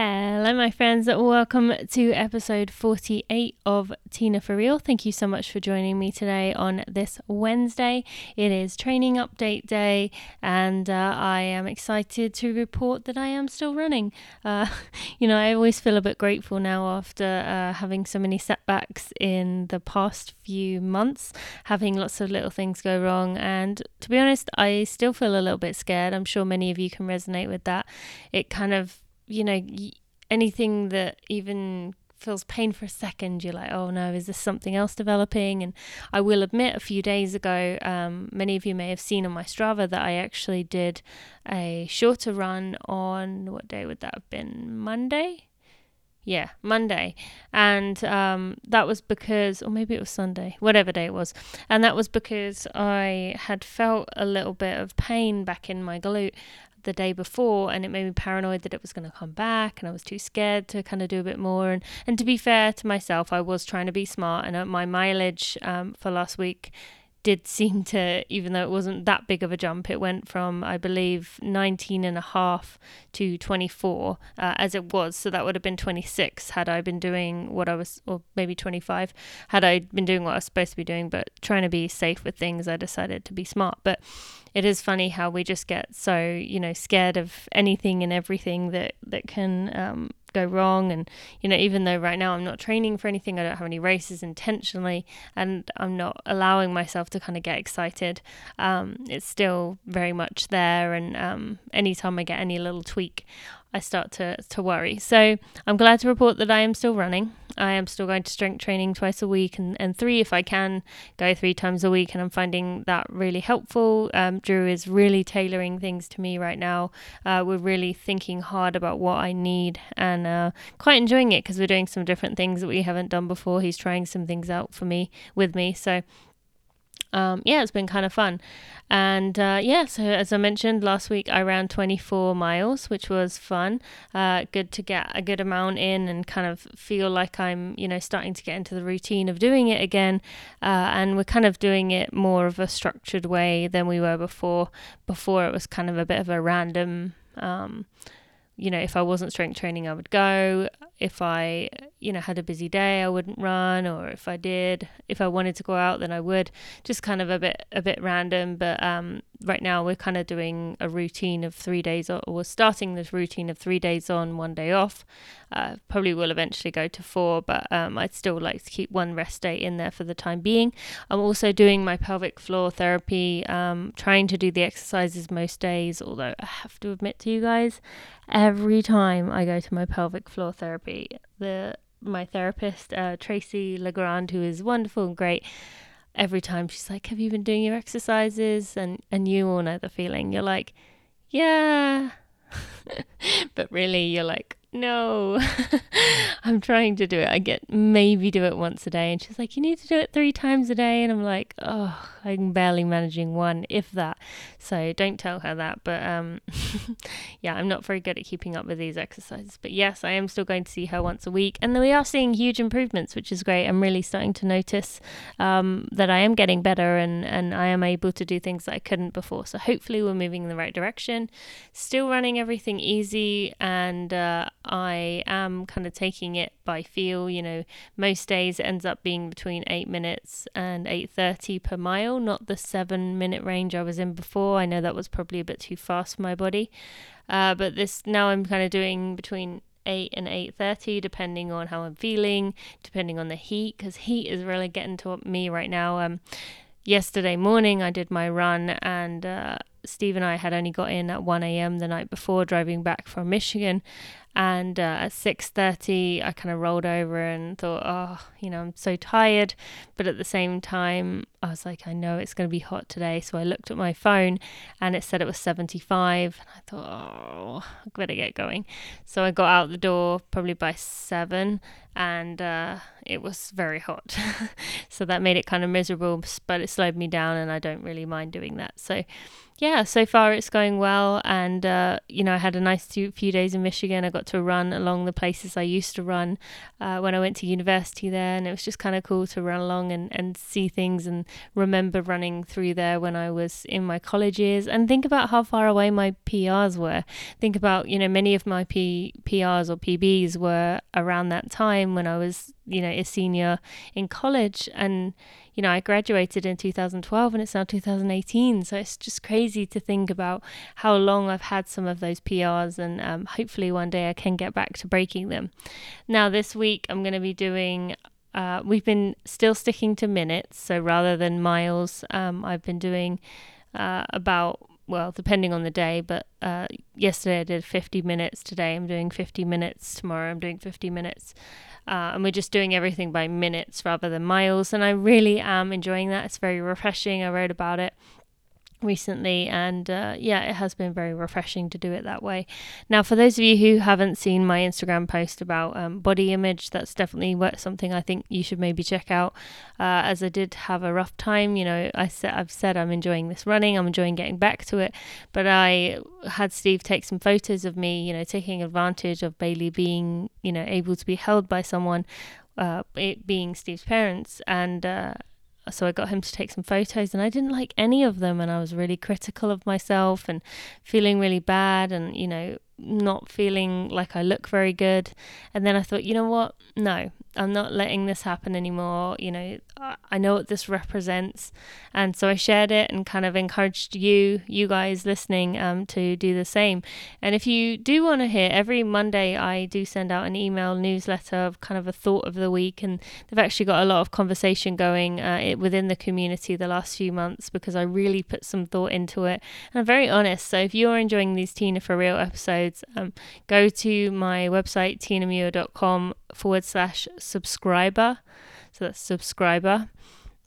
Hello, my friends. Welcome to episode 48 of Tina for Real. Thank you so much for joining me today on this Wednesday. It is training update day, and uh, I am excited to report that I am still running. Uh, you know, I always feel a bit grateful now after uh, having so many setbacks in the past few months, having lots of little things go wrong. And to be honest, I still feel a little bit scared. I'm sure many of you can resonate with that. It kind of you know, anything that even feels pain for a second, you're like, oh no, is this something else developing? And I will admit, a few days ago, um, many of you may have seen on my Strava that I actually did a shorter run on what day would that have been? Monday? Yeah, Monday. And um, that was because, or maybe it was Sunday, whatever day it was. And that was because I had felt a little bit of pain back in my glute the day before and it made me paranoid that it was going to come back and I was too scared to kind of do a bit more and and to be fair to myself I was trying to be smart and uh, my mileage um, for last week did seem to, even though it wasn't that big of a jump, it went from, I believe, 19 and a half to 24 uh, as it was. So that would have been 26 had I been doing what I was, or maybe 25 had I been doing what I was supposed to be doing. But trying to be safe with things, I decided to be smart. But it is funny how we just get so, you know, scared of anything and everything that, that can um, go wrong. And you know even though right now I'm not training for anything I don't have any races intentionally and I'm not allowing myself to kind of get excited um, it's still very much there. And um, anytime I get any little tweak I start to, to worry. So I'm glad to report that I am still running. I am still going to strength training twice a week and, and three if I can go three times a week. And I'm finding that really helpful. Um, Drew is really tailoring things to me right now. Uh, we're really thinking hard about what I need and uh, quite enjoying it because we're doing some different things that we haven't done before. He's trying some things out for me with me. So um, yeah, it's been kind of fun. And uh, yeah, so as I mentioned last week, I ran 24 miles, which was fun. Uh, good to get a good amount in and kind of feel like I'm, you know, starting to get into the routine of doing it again. Uh, and we're kind of doing it more of a structured way than we were before. Before it was kind of a bit of a random. Um, you know, if I wasn't strength training, I would go. If I, you know, had a busy day, I wouldn't run. Or if I did, if I wanted to go out, then I would. Just kind of a bit, a bit random. But um, right now, we're kind of doing a routine of three days, or we're starting this routine of three days on, one day off. Uh, probably will eventually go to four, but um, I'd still like to keep one rest day in there for the time being. I'm also doing my pelvic floor therapy, um, trying to do the exercises most days. Although I have to admit to you guys every time I go to my pelvic floor therapy, the my therapist uh, Tracy Legrand, who is wonderful and great, every time she's like, "Have you been doing your exercises?" and and you all know the feeling. You're like, "Yeah," but really, you're like, no, I'm trying to do it. I get maybe do it once a day. And she's like, you need to do it three times a day. And I'm like, oh, I'm barely managing one, if that. So don't tell her that. But um, yeah, I'm not very good at keeping up with these exercises. But yes, I am still going to see her once a week. And we are seeing huge improvements, which is great. I'm really starting to notice um, that I am getting better and, and I am able to do things that I couldn't before. So hopefully we're moving in the right direction. Still running everything easy and uh, I am kind of taking it by feel. You know, most days it ends up being between eight minutes and eight thirty per mile, not the seven minute range I was in before. I know that was probably a bit too fast for my body, uh, but this now I'm kind of doing between 8 and 8.30 depending on how i'm feeling depending on the heat because heat is really getting to me right now um, yesterday morning I did my run and uh, Steve and I had only got in at 1 a.m. the night before driving back from Michigan and uh, at 6.30 i kind of rolled over and thought oh you know i'm so tired. But at the same time i was like i know it's going to be hot today. So i looked at my phone and it said it was 75 and i thought oh i better get going. So i got out the door probably by 7 and uh, it was very hot. So that made it kind of miserable but it slowed me down and i don't really mind doing that. So yeah, so far it's going well. And, uh, you know, I had a nice few, days in Michigan. I got to run along the places I used to run uh, when I went to university there. And it was just kind of cool to run along and, and see things and remember running through there when I was in my college years. And think about how far away my PRs were. Think about, you know, many of my P- PRs or PBs were around that time when I was, you know, a senior in college. And, you know, I graduated in 2012 and it's now 2018. So it's just crazy to think about how long I've had some of those PRs and um, hopefully one day I can get back to breaking them. Now, this week I'm going to be doing uh, we've been still sticking to minutes. So rather than miles, um, I've been doing uh, about, well, depending on the day, but uh, yesterday I did 50 minutes. Today I'm doing 50 minutes. Tomorrow I'm doing 50 minutes uh, and we're just doing everything by minutes rather than miles. And I really am enjoying that. It's very refreshing. I wrote about it recently and uh, yeah it has been very refreshing to do it that way. Now for those of you who haven't seen my instagram post about um, body image that's definitely something i think you should maybe check out. Uh, as i did have a rough time you know i said i've said i'm enjoying this running i'm enjoying getting back to it but i had steve take some photos of me you know taking advantage of bailey being you know able to be held by someone uh, it being Steve's parents, and uh, so I got him to take some photos and I didn't like any of them and I was really critical of myself and feeling really bad and you know not feeling like I look very good and then I thought you know what no I'm not letting this happen anymore. You know, I know what this represents. And so I shared it and kind of encouraged you, you guys listening, um, to do the same. And if you do want to hear, every Monday I do send out an email newsletter of kind of a thought of the week. And they've actually got a lot of conversation going uh, within the community the last few months because I really put some thought into it. And I'm very honest. So if you're enjoying these Tina for Real episodes, um, go to my website, tinamuir.com forward slash subscriber. So that's subscriber.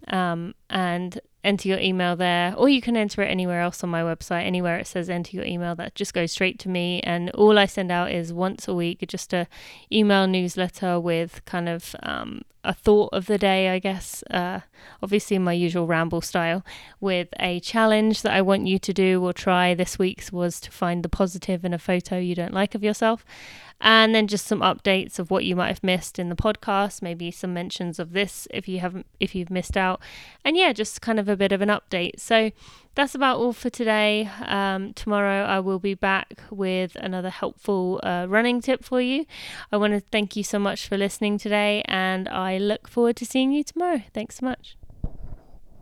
Um, and enter your email there, or you can enter it anywhere else on my website. Anywhere it says enter your email, that just goes straight to me. And all I send out is once a week, just a email newsletter with kind of um, a thought of the day, I guess. Uh, obviously, in my usual ramble style, with a challenge that I want you to do or try. This week's was to find the positive in a photo you don't like of yourself and then just some updates of what you might have missed in the podcast maybe some mentions of this if you haven't if you've missed out and yeah just kind of a bit of an update. So that's about all for today. Um, tomorrow i will be back with another helpful uh, running tip for you. I want to thank you so much for listening today and i look forward to seeing you tomorrow. Thanks so much